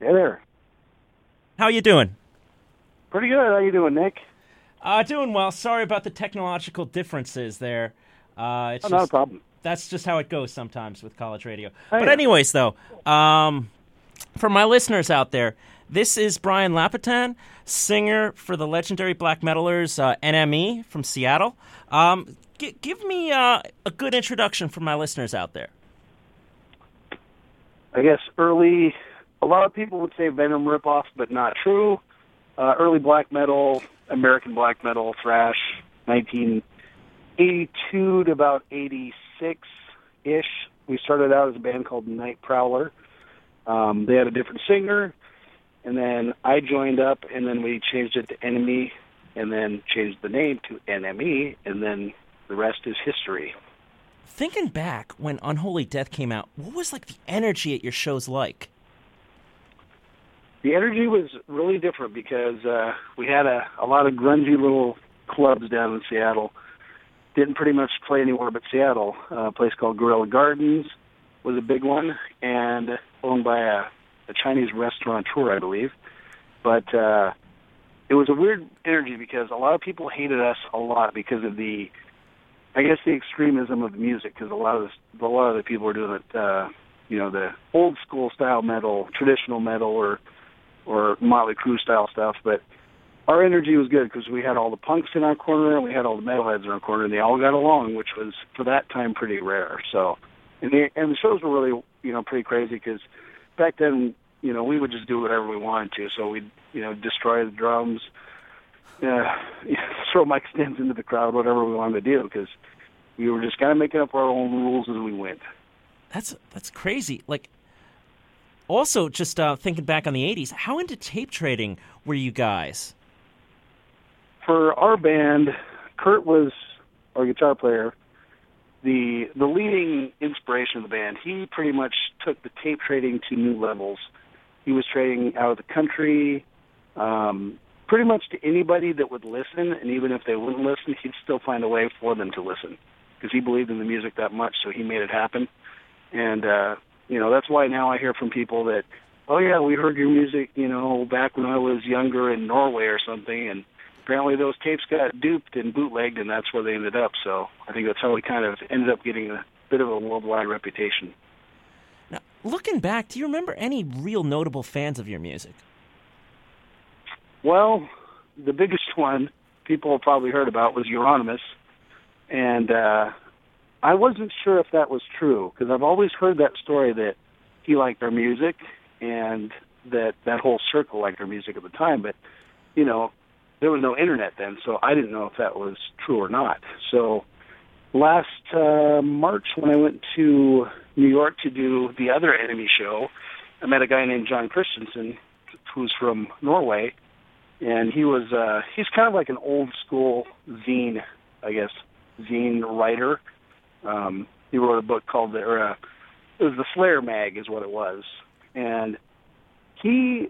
Hey there. How you doing? Pretty good. How you doing, Nick? Uh, doing well. Sorry about the technological differences there. Uh, it's Oh, just, not a problem. That's just how it goes sometimes with college radio. Oh, but yeah. anyways, though, um, for my listeners out there, this is Brian Lapitan, singer for the legendary black metalers uh, NME from Seattle. Um, g- give me uh, a good introduction for my listeners out there. I guess early, a lot of people would say Venom ripoff, but not true. Uh, early black metal, American black metal, thrash, 1982 to about 86 ish. We started out as a band called Night Prowler. Um, they had a different singer, and then I joined up, and then we changed it to Enemy, and then changed the name to NME, and then the rest is history. Thinking back when Unholy Death came out, what was like the energy at your shows like? The energy was really different because uh, we had a, a lot of grungy little clubs down in Seattle. Didn't pretty much play anywhere but Seattle. Uh, a place called Gorilla Gardens was a big one, and owned by a, a Chinese restaurateur, I believe. But uh, it was a weird energy because a lot of people hated us a lot because of the, I guess, the extremism of the music. Because a lot of the, a lot of the people were doing it, uh, you know, the old school style metal, traditional metal, or or Motley Crue style stuff, but our energy was good because we had all the punks in our corner and we had all the metalheads in our corner, and they all got along, which was for that time pretty rare. So, and the and the shows were really you know pretty crazy because back then you know we would just do whatever we wanted to. So we'd you know destroy the drums, uh, throw mic stands into the crowd, whatever we wanted to do because we were just kind of making up our own rules as we went. That's that's crazy. Like, also just uh, thinking back on the '80s, how into tape trading were you guys? for our band, Kurt was our guitar player. The the leading inspiration of the band. He pretty much took the tape trading to new levels. He was trading out of the country, um, pretty much to anybody that would listen, and even if they wouldn't listen, he'd still find a way for them to listen because he believed in the music that much. So he made it happen, and uh, you know that's why now I hear from people that, oh yeah, we heard your music, you know, back when I was younger in Norway or something, and apparently those tapes got duped and bootlegged, and that's where they ended up. So I think that's how we kind of ended up getting a bit of a worldwide reputation. Now, looking back, do you remember any real notable fans of your music? Well, the biggest one people have probably heard about was Euronymous, and uh, I wasn't sure if that was true because I've always heard that story that he liked our music and that that whole circle liked our music at the time, but you know there was no internet then, so I didn't know if that was true or not. So last uh, March, when I went to New York to do the other Enemy show, I met a guy named Jon Kristiansen, who's from Norway, and he was uh, he's kind of like an old school zine, I guess, zine writer. Um, he wrote a book called the, or, uh, it was the Slayer Mag, is what it was, and he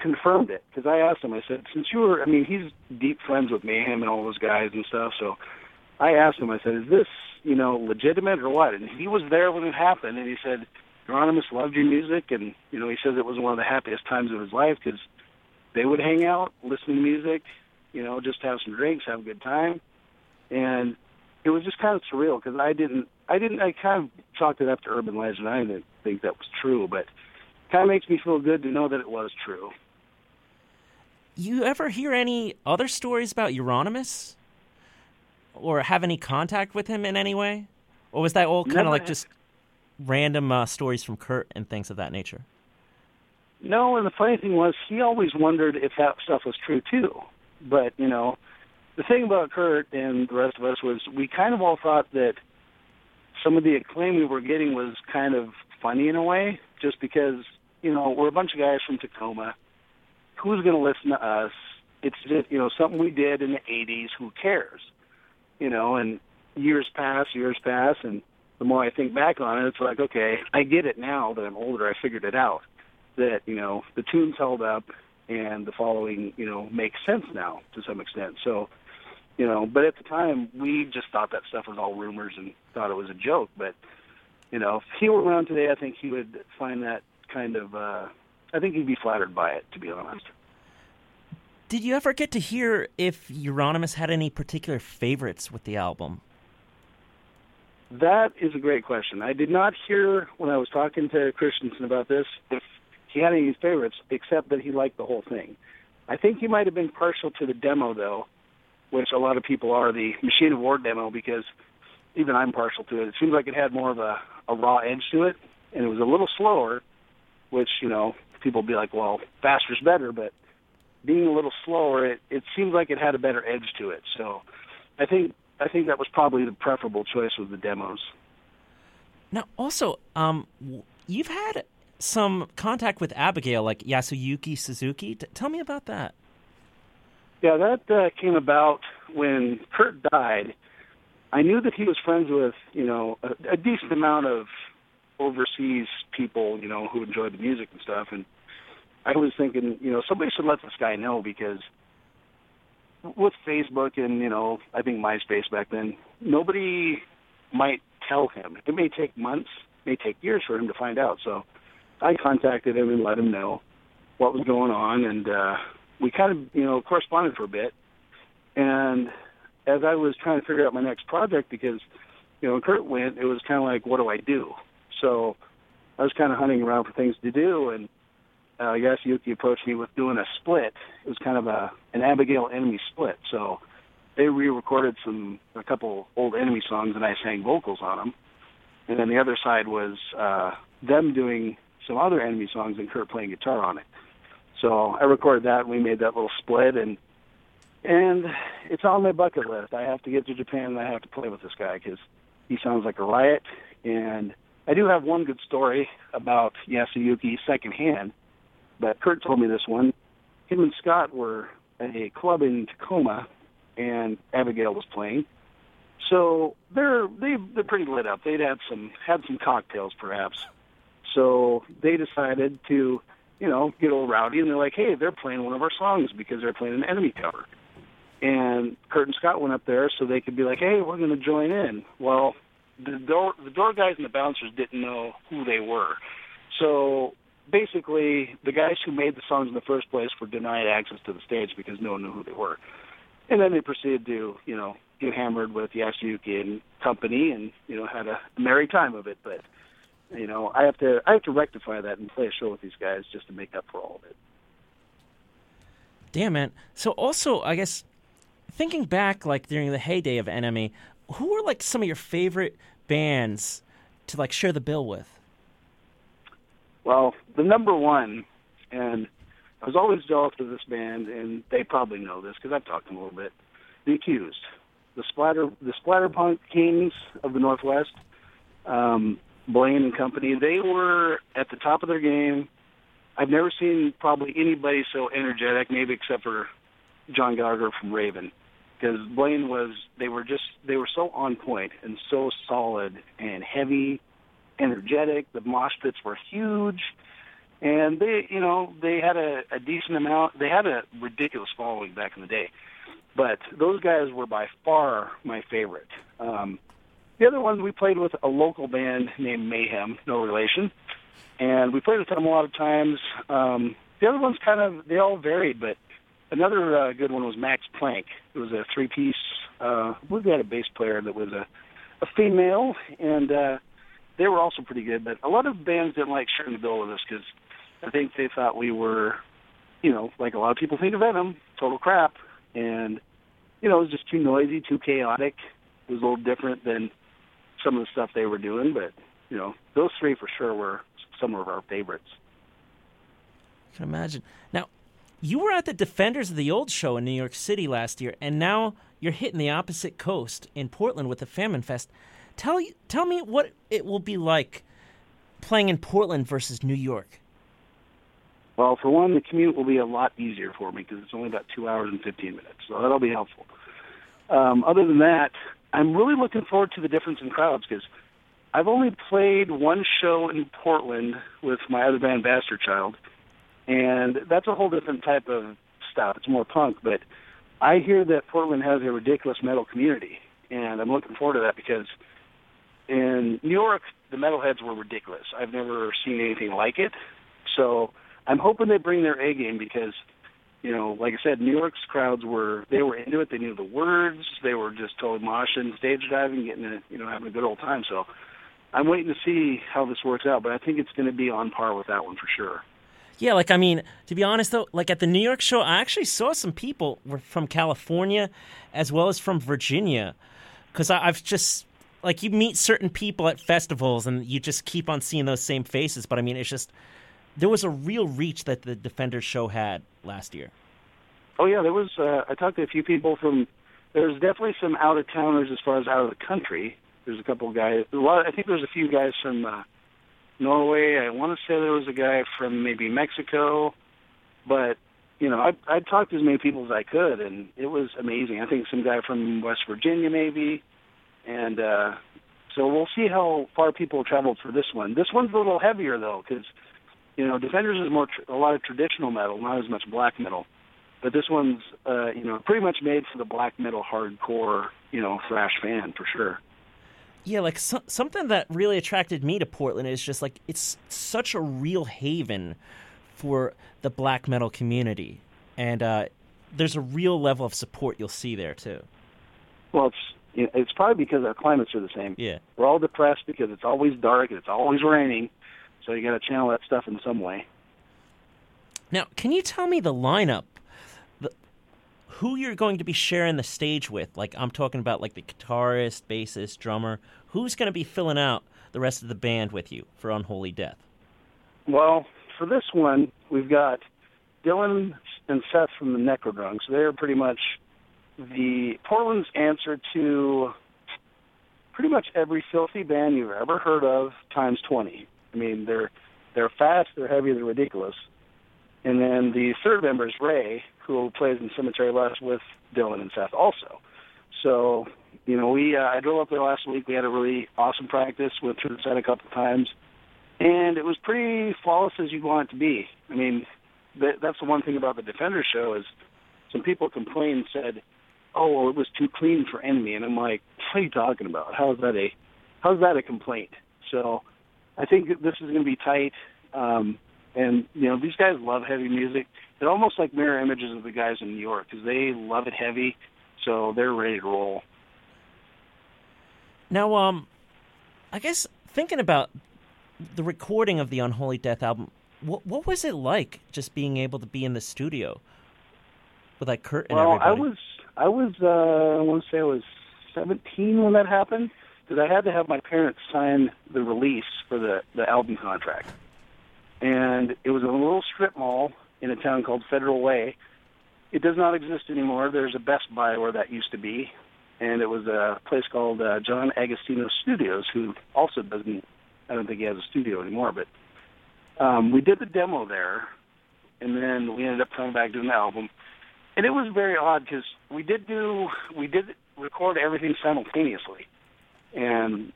confirmed it because I asked him. I said, since you were, I mean, he's deep friends with Mayhem and all those guys and stuff. So I asked him. I said, is this, you know, legitimate or what? And he was there when it happened, and he said, Euronymous loved your music, and you know, he says it was one of the happiest times of his life because they would hang out, listen to music, you know, just have some drinks, have a good time, and it was just kind of surreal because I didn't, I didn't, I kind of chalked it up to urban legend. I didn't think that was true, but kind of makes me feel good to know that it was true. You ever hear any other stories about Euronymous? Or have any contact with him in any way? Or was that all kind Never of like had- just random uh, stories from Kurt and things of that nature? No, and the funny thing was, he always wondered if that stuff was true too. But you know, the thing about Kurt and the rest of us was we kind of all thought that some of the acclaim we were getting was kind of funny in a way, just because you know we're a bunch of guys from Tacoma. Who's going to listen to us? It's just you know something we did in the '80s. Who cares? You know, and years pass, years pass, and the more I think back on it, it's like, okay, I get it now that I'm older. I figured it out that you know the tunes held up and the following you know makes sense now to some extent. So you know, but at the time we just thought that stuff was all rumors and thought it was a joke. But you know, if he were around today, I think he would find that kind of uh, I think he'd be flattered by it, to be honest. Did you ever get to hear if Euronymous had any particular favorites with the album? That is a great question. I did not hear when I was talking to Kristiansen about this if he had any favorites, except that he liked the whole thing. I think he might have been partial to the demo, though, which a lot of people are, the Machine of War demo, because even I'm partial to it. It seems like it had more of a, a raw edge to it, and it was a little slower, which, you know, people be like, well, faster's better, but being a little slower, it, it seemed like it had a better edge to it. So I think I think that was probably the preferable choice with the demos. Now, also, um, you've had some contact with Abigail, like Yasuyuki Suzuki. T- tell me about that. Yeah, that uh, came about when Kurt died. I knew that he was friends with, you know, a, a decent amount of overseas people, you know, who enjoyed the music and stuff. And I was thinking, you know, somebody should let this guy know because with Facebook and, you know, I think MySpace back then, nobody might tell him. It may take months, may take years for him to find out. So I contacted him and let him know what was going on and uh we kind of, you know, corresponded for a bit. And as I was trying to figure out my next project because, you know, when Kurt went, it was kind of like, what do I do? So I was kind of hunting around for things to do and uh, Yasuyuki approached me with doing a split. It was kind of a an Abigail Enemy split. So they re-recorded some a couple old Enemy songs, and I sang vocals on them. And then the other side was uh, them doing some other Enemy songs and Kurt playing guitar on it. So I recorded that, and we made that little split, and and it's on my bucket list. I have to get to Japan, and I have to play with this guy because he sounds like a riot. And I do have one good story about Yasuyuki secondhand but Kurt told me this one. Him and Scott were at a club in Tacoma, and Abigail was playing. So they're they they're pretty lit up. They'd had some had some cocktails perhaps. So they decided to, you know, get a little rowdy, and they're like, "Hey, they're playing one of our songs because they're playing an enemy cover." And Kurt and Scott went up there so they could be like, "Hey, we're going to join in." Well, the door the door guys and the bouncers didn't know who they were, so basically the guys who made the songs in the first place were denied access to the stage because no one knew who they were. And then they proceeded to, you know, get hammered with Yasuyuki and company and, you know, had a merry time of it. But, you know, I have to I have to rectify that and play a show with these guys just to make up for all of it. Damn man. So also I guess thinking back like during the heyday of Enemy, who were like some of your favorite bands to like share the bill with? Well, the number one, and I was always jealous of this band, and they probably know this because I've talked to them a little bit. The Accused, the splatter, the splatterpunk kings of the Northwest, um, Blaine and company. They were at the top of their game. I've never seen probably anybody so energetic, maybe except for John Gallagher from Raven, because Blaine was. They were just. They were so on point and so solid and heavy energetic. The mosh pits were huge, and they, you know, they had a, a decent amount. They had a ridiculous following back in the day, but those guys were by far my favorite. Um, the other ones we played with a local band named Mayhem, no relation, and we played with them a lot of times. Um, the other ones kind of they all varied, but another uh, good one was Max Plank. It was a three-piece. Uh, we had a bass player that was a a female, and uh, they were also pretty good. But a lot of bands didn't like sharing the bill with us because I think they thought we were, you know, like a lot of people think of Venom, total crap, and you know, it was just too noisy, too chaotic. It was a little different than some of the stuff they were doing, but you know, those three for sure were some of our favorites. I can imagine. Now, you were at the Defenders of the Old show in New York City last year, and now you're hitting the opposite coast in Portland with the Famine Fest. Tell tell me what it will be like playing in Portland versus New York. Well, for one, the commute will be a lot easier for me because it's only about two hours and 15 minutes, so that'll be helpful. Um, other than that, I'm really looking forward to the difference in crowds because I've only played one show in Portland with my other band, Bastard Child, and that's a whole different type of stuff. It's more punk, but I hear that Portland has a ridiculous metal community, and I'm looking forward to that because – in New York, the metalheads were ridiculous. I've never seen anything like it. So I'm hoping they bring their A game because, you know, like I said, New York's crowds were they were into it. They knew the words. They were just totally moshing, stage diving, getting a, you know having a good old time. So I'm waiting to see how this works out, but I think it's going to be on par with that one for sure. Yeah, like I mean, to be honest though, like at the New York show, I actually saw some people were from California as well as from Virginia, because I've just like you meet certain people at festivals and you just keep on seeing those same faces. But I mean, it's just there was a real reach that the Defenders show had last year. Oh yeah, there was. Uh, I talked to a few people from. There's definitely some out of towners as far as out of the country. There's a couple guys. A lot. I think there's a few guys from uh, Norway. I want to say there was a guy from maybe Mexico, but you know, I I talked to as many people as I could, and it was amazing. I think some guy from West Virginia maybe, and uh, so we'll see how far people traveled for this one. This one's a little heavier though, because you know, Defenders is more tr- a lot of traditional metal, not as much black metal. But this one's, uh, you know, pretty much made for the black metal hardcore, you know, thrash fan for sure. Yeah, like so- something that really attracted me to Portland is just like it's such a real haven for the black metal community, and uh, there's a real level of support you'll see there too. Well, it's you know, it's probably because our climates are the same. Yeah, we're all depressed because it's always dark and it's always raining, so you got to channel that stuff in some way. Now, can you tell me the lineup? The, who you're going to be sharing the stage with? Like I'm talking about like the guitarist, bassist, drummer. Who's going to be filling out the rest of the band with you for Unholy Death? Well, for this one, we've got Dylan and Seth from the Necrodrunk. So they're pretty much the Portland's answer to pretty much every filthy band you've ever heard of times 20. I mean, they're they're fast, they're heavy, they're ridiculous. And then the third member is Ray, who plays in Cemetery Lust with Dylan and Seth also. So, you know, we uh, I drove up there last week. We had a really awesome practice. Went through the set a couple of times, and it was pretty flawless as you want it to be. I mean, that, that's the one thing about the Defender show is some people complained said, "Oh, well, it was too clean for Enemy," and I'm like, "What are you talking about? How is that a how's that a complaint?" So I think this is going to be tight. Um, and you know, these guys love heavy music. They're almost like mirror images of the guys in New York because they love it heavy, so they're ready to roll. Now, um, I guess thinking about the recording of the Unholy Death album, what what was it like just being able to be in the studio with like Kurt and well, everybody? I was I was uh, I want to say I was 17 when that happened because I had to have my parents sign the release for the the album contract, and it was a little strip mall in a town called Federal Way. It does not exist anymore. There's a Best Buy where that used to be, and it was a place called uh, John Agostino Studios, who also doesn't. I don't think he has a studio anymore, but um, we did the demo there, and then we ended up coming back doing the album. And it was very odd because we did do we did record everything simultaneously, and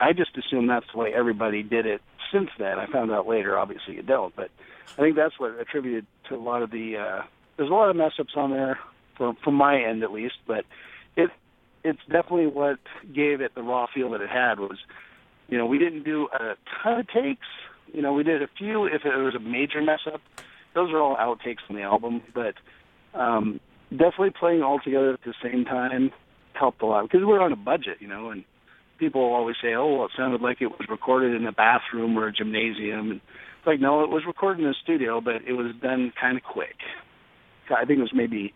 I just assume that's the way everybody did it since then. I found out later, obviously you don't, but I think that's what attributed to a lot of the. Uh, there's a lot of mess ups on there, from from my end at least, but it it's definitely what gave it the raw feel that it had was, you know, we didn't do a ton of takes. You know, we did a few if it was a major mess up. Those are all outtakes from the album, but um, definitely playing all together at the same time helped a lot because we're on a budget, you know, and people always say, "Oh, well, it sounded like it was recorded in a bathroom or a gymnasium." And it's like, no, it was recorded in a studio, but it was done kind of quick. I think it was maybe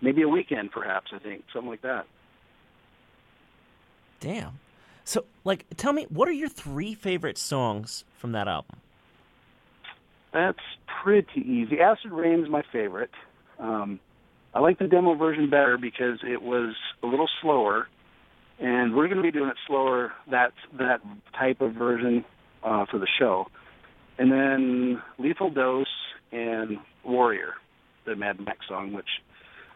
maybe a weekend, perhaps. I think something like that. Damn. So, like, tell me, what are your three favorite songs from that album? That's pretty easy. Acid Rain is my favorite. Um, I like the demo version better because it was a little slower, and we're going to be doing it slower. That that type of version uh, for the show, and then Lethal Dose and Warrior, the Mad Max song, which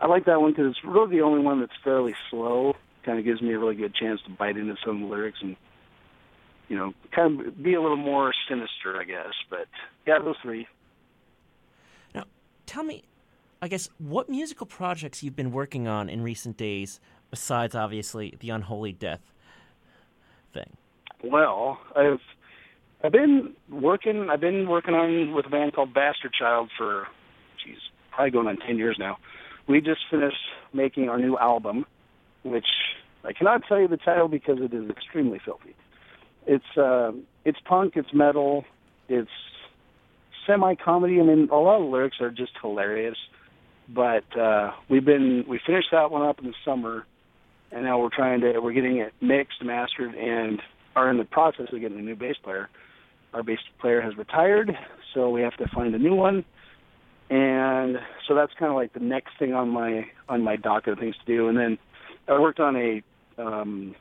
I like that one because it's really the only one that's fairly slow. Kind of gives me a really good chance to bite into some lyrics and you know, kind of be a little more sinister, I guess. But yeah, those three. Now, tell me, I guess, what musical projects you've been working on in recent days, besides obviously the Unholy Death thing. Well, I've I've been working. I've been working on with a band called Bastard Child for, geez, probably going on ten years now. We just finished making our new album, which I cannot tell you the title because it is extremely filthy. It's uh, it's punk, it's metal, it's semi comedy. I mean, a lot of the lyrics are just hilarious. But uh, we've been we finished that one up in the summer, and now we're trying to we're getting it mixed, mastered, and are in the process of getting a new bass player. Our bass player has retired, so we have to find a new one. And so that's kind of like the next thing on my on my docket of things to do. And then I worked on a um,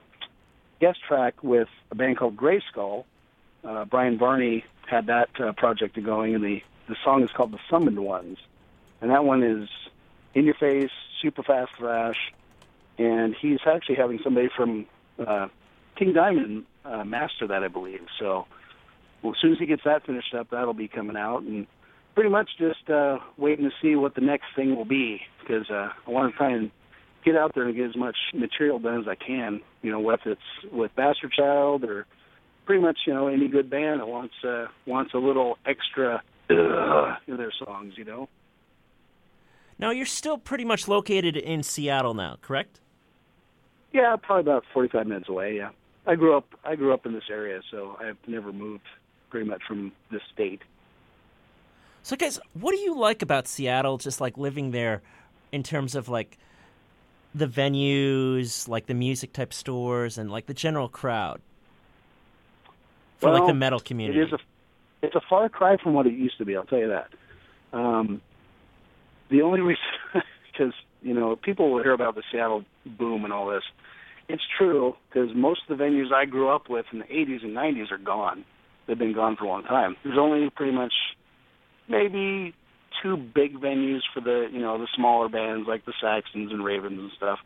guest track with a band called Gray Skull. Uh, Brian Varney had that uh, project going, and the the song is called "The Summoned Ones." and that one is in your face, super fast thrash, and he's actually having somebody from uh, King Diamond uh, master that, I believe. So well, as soon as he gets that finished up, that'll be coming out, and pretty much just uh, waiting to see what the next thing will be because uh, I want to try and get out there and get as much material done as I can. You know, whether it's with Bastard Child or pretty much you know any good band that wants uh, wants a little extra uh, in their songs. You know. Now you're still pretty much located in Seattle now, correct? Yeah, probably about 45 minutes away. Yeah, I grew up. I grew up in this area, so I've never moved pretty much from this state. So, guys, what do you like about Seattle? Just like living there, in terms of like the venues, like the music type stores, and like the general crowd for well, like the metal community. It is a it's a far cry from what it used to be. I'll tell you that. Um, the only reason, because you know, people will hear about the Seattle boom and all this. It's true because most of the venues I grew up with in the 80s and 90s are gone. They've been gone for a long time. There's only pretty much maybe two big venues for the you know the smaller bands like the Saxons and Ravens and stuff,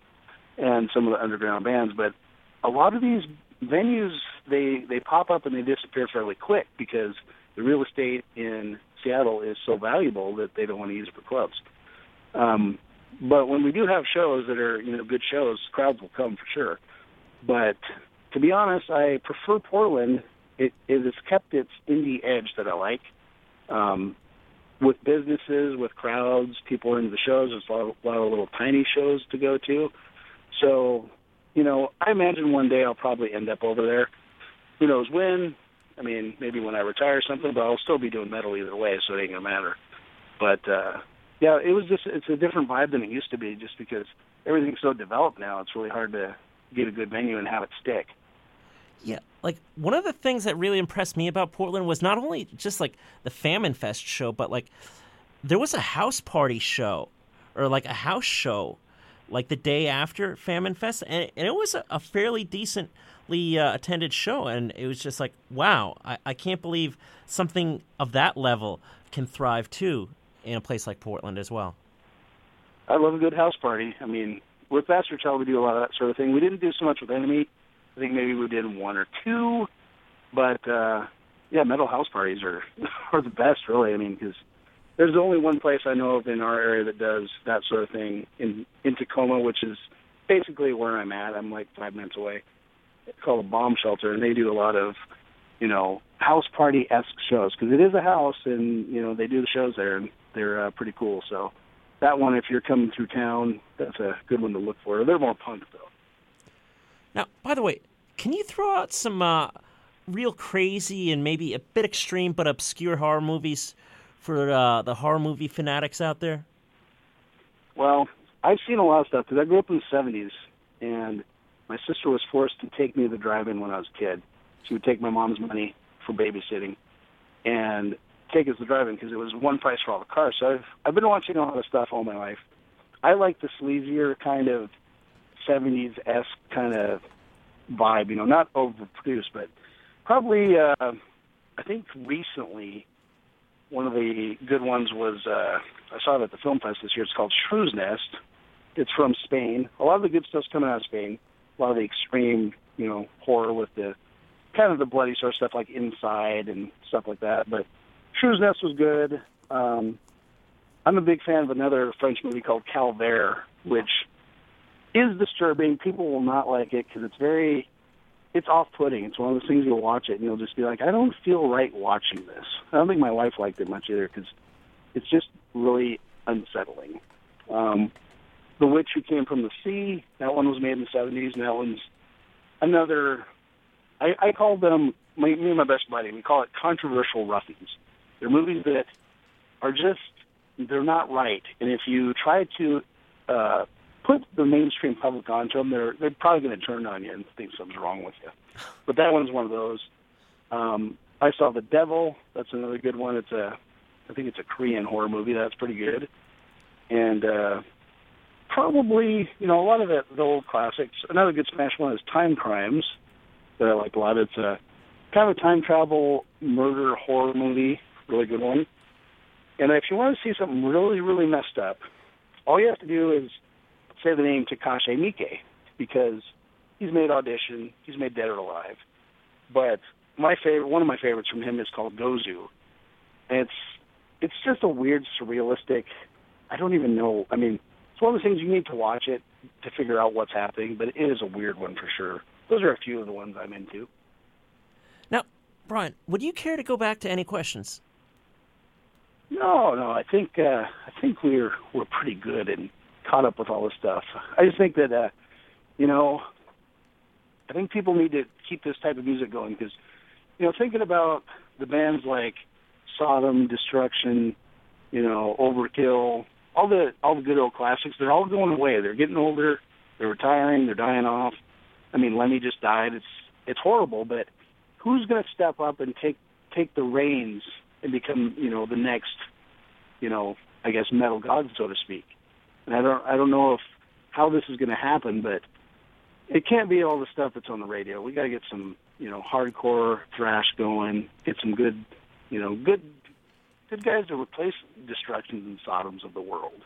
and some of the underground bands. But a lot of these venues they they pop up and they disappear fairly quick because the real estate in Seattle is so valuable that they don't want to use it for clubs. Um, but when we do have shows that are you know good shows, crowds will come for sure. But to be honest, I prefer Portland. It, it has kept its indie edge that I like. Um, with businesses, with crowds, people into the shows. There's a lot, of, a lot of little tiny shows to go to. So, you know, I imagine one day I'll probably end up over there. Who knows when? I mean, maybe when I retire or something, but I'll still be doing metal either way, so it ain't gonna matter. But uh yeah, it was just it's a different vibe than it used to be just because everything's so developed now, it's really hard to get a good venue and have it stick. Yeah, like one of the things that really impressed me about Portland was not only just like the Famine Fest show, but like there was a house party show or like a house show like the day after Famine Fest, and, and it was a, a fairly decently uh, attended show, and it was just like, wow, I, I can't believe something of that level can thrive too in a place like Portland as well. I love a good house party. I mean, with Bastard Child, we do a lot of that sort of thing. We didn't do so much with Enemy. I think maybe we did one or two, but uh, yeah, metal house parties are are the best, really. I mean, because there's only one place I know of in our area that does that sort of thing in in Tacoma, which is basically where I'm at. I'm like five minutes away It's called a bomb shelter, and they do a lot of, you know, house party esque shows because it is a house, and you know they do the shows there, and they're uh, pretty cool. So that one, if you're coming through town, that's a good one to look for. They're more punk though. Now, by the way, can you throw out some uh, real crazy and maybe a bit extreme but obscure horror movies for uh, the horror movie fanatics out there? Well, I've seen a lot of stuff because I grew up in the '70s, and my sister was forced to take me to the drive-in when I was a kid. She would take my mom's money for babysitting and take to the drive-in because it was one price for all the cars. So I've I've been watching a lot of stuff all my life. I like the sleazier kind of 70s esque kind of vibe, you know, not overproduced, but probably uh, I think recently one of the good ones was uh, I saw it at the film fest this year. It's called Shrew's Nest. It's from Spain. A lot of the good stuff's coming out of Spain a lot of the extreme, you know, horror with the kind of the bloody sort of stuff like Inside and stuff like that. But Shrew's Nest was good. Um, I'm a big fan of another French movie called Calvaire, which is disturbing. People will not like it because it's very it's off-putting. It's one of those things you'll watch it and you'll just be like, I don't feel right watching this. I don't think my wife liked it much either because it's just really unsettling. Um, the Witch Who Came from the Sea, that one was made in the 70s, and that one's another. I, I call them, me and my best buddy, we call it controversial roughings. They're movies that are just, they're not right. And if you try to uh, put the mainstream public onto them, they're, they're probably going to turn on you and think something's wrong with you. But that one's one of those. Um, I saw The Devil. That's another good one. It's a, I think it's a Korean horror movie. That's pretty good. And uh, probably, you know, a lot of the, the old classics. Another good smash one is Time Crimes that I like a lot. It's a kind of a time travel murder horror movie, really good one. And if you want to see something really, really messed up, all you have to do is say the name Takashi Miike because he's made Audition, he's made Dead or Alive. But my favorite, one of my favorites from him is called Gozu. And it's it's just a weird, surrealistic. I don't even know. I mean, it's one of the things you need to watch it to figure out what's happening, but it is a weird one for sure. Those are a few of the ones I'm into. Now, Brian, would you care to go back to any questions? No, no. I think uh, I think we're we're pretty good and caught up with all this stuff. I just think that uh, you know, I think people need to keep this type of music going because you know, thinking about the bands like Sodom, Destruction, you know, Overkill, all the all the good old classics, they're all going away. They're getting older, they're retiring, they're dying off. I mean, Lemmy just died. It's it's horrible, but who's going to step up and take take the reins and become, you know, the next, you know, I guess metal god, so to speak? And I don't I don't know if how this is going to happen, but it can't be all the stuff that's on the radio. We got to get some, you know, hardcore thrash going, get some good, you know, good good guys to replace destructions and sodoms of the world.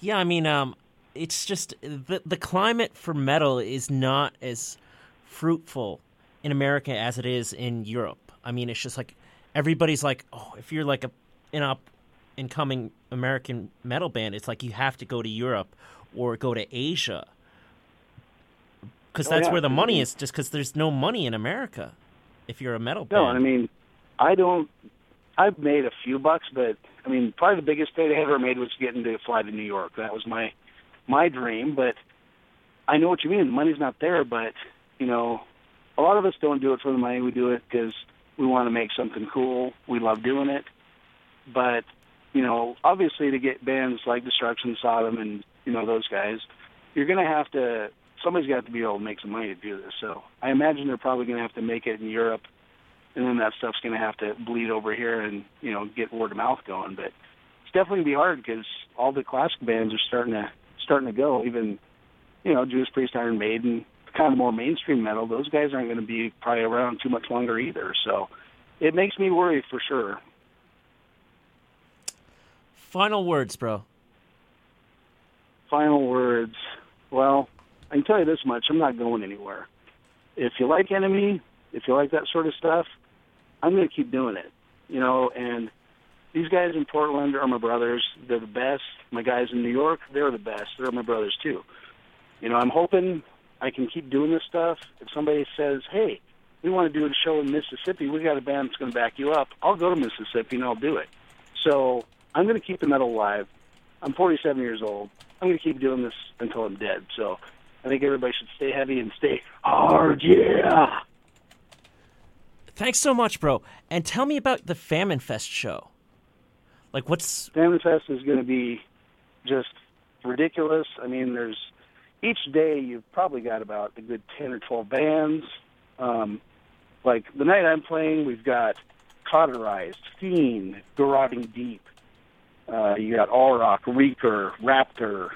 Yeah, I mean, um, it's just the the climate for metal is not as fruitful in America as it is in Europe. I mean, it's just like everybody's like, oh, if you're like a an up incoming American metal band, it's like you have to go to Europe or go to Asia because Oh, that's yeah. where the money is. Just because there's no money in America if you're a metal band. No, I mean, I don't. I've made a few bucks, but I mean, probably the biggest payday I ever made was getting to fly to New York. That was my my dream. But I know what you mean. The money's not there, but you know, a lot of us don't do it for the money. We do it because we want to make something cool. We love doing it. But you know, obviously, to get bands like Destruction, Sodom, and you know those guys, you're going to have to. Somebody's got to be able to make some money to do this. So I imagine they're probably going to have to make it in Europe and then that stuff's going to have to bleed over here and you know get word of mouth going. But it's definitely gonna be hard because all the classic bands are starting to starting to go. Even you know Judas Priest, Iron Maiden, kind of more mainstream metal. Those guys aren't going to be probably around too much longer either. So it makes me worry for sure. Final words, bro. Final words. Well, I can tell you this much: I'm not going anywhere. If you like Enemy, if you like that sort of stuff, I'm going to keep doing it. You know, and these guys in Portland are my brothers. They're the best. My guys in New York, they're the best. They're my brothers too. You know, I'm hoping I can keep doing this stuff. If somebody says, "Hey, we want to do a show in Mississippi. We got a band that's going to back you up," I'll go to Mississippi and I'll do it. So I'm going to keep the metal alive. I'm 47 years old. I'm going to keep doing this until I'm dead. So I think everybody should stay heavy and stay hard. Yeah. Thanks so much, bro. And tell me about the Famine Fest show. Like, what's Famine Fest is going to be just ridiculous. I mean, there's each day you've probably got about a good 10 or 12 bands. Um, like the night I'm playing, we've got Cauterized, Fiend, Garroting Deep. Uh, you got All Rock, Reeker, Raptor.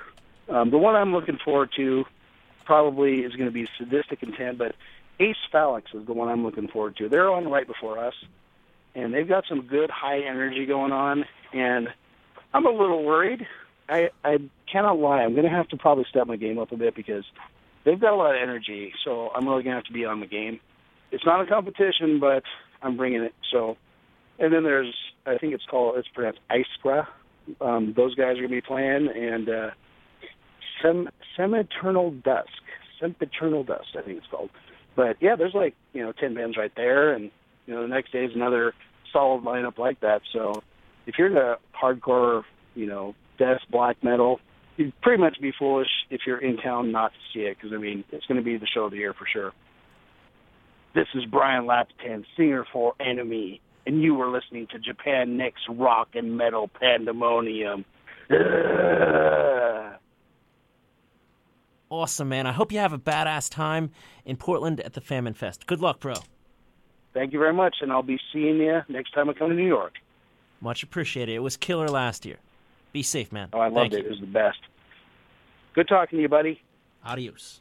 Um, the one I'm looking forward to probably is going to be Sadistic Intent, but Ace Phalanx is the one I'm looking forward to. They're on right before us, and they've got some good high energy going on, and I'm a little worried. I, I cannot lie. I'm going to have to probably step my game up a bit because they've got a lot of energy, so I'm really going to have to be on the game. It's not a competition, but I'm bringing it. So, and then there's, I think it's called, it's pronounced Iskra. Um, those guys are going to be playing, and uh, Sem Semiternal Dusk, Sempiternal Dust, I think it's called. But yeah, there's like you know ten bands right there, and you know the next day is another solid lineup like that. So if you're into hardcore, you know, death black metal, you'd pretty much be foolish if you're in town not to see it because I mean it's going to be the show of the year for sure. This is Brian Lapton, singer for Enemy, and you were listening to Japan Next Rock and Metal Pandemonium. Ugh. Awesome, man. I hope you have a badass time in Portland at the Famine Fest. Good luck, bro. Thank you very much, and I'll be seeing you next time I come to New York. Much appreciated. It was killer last year. Be safe, man. Oh, I loved Thank it. You. It was the best. Good talking to you, buddy. Adios.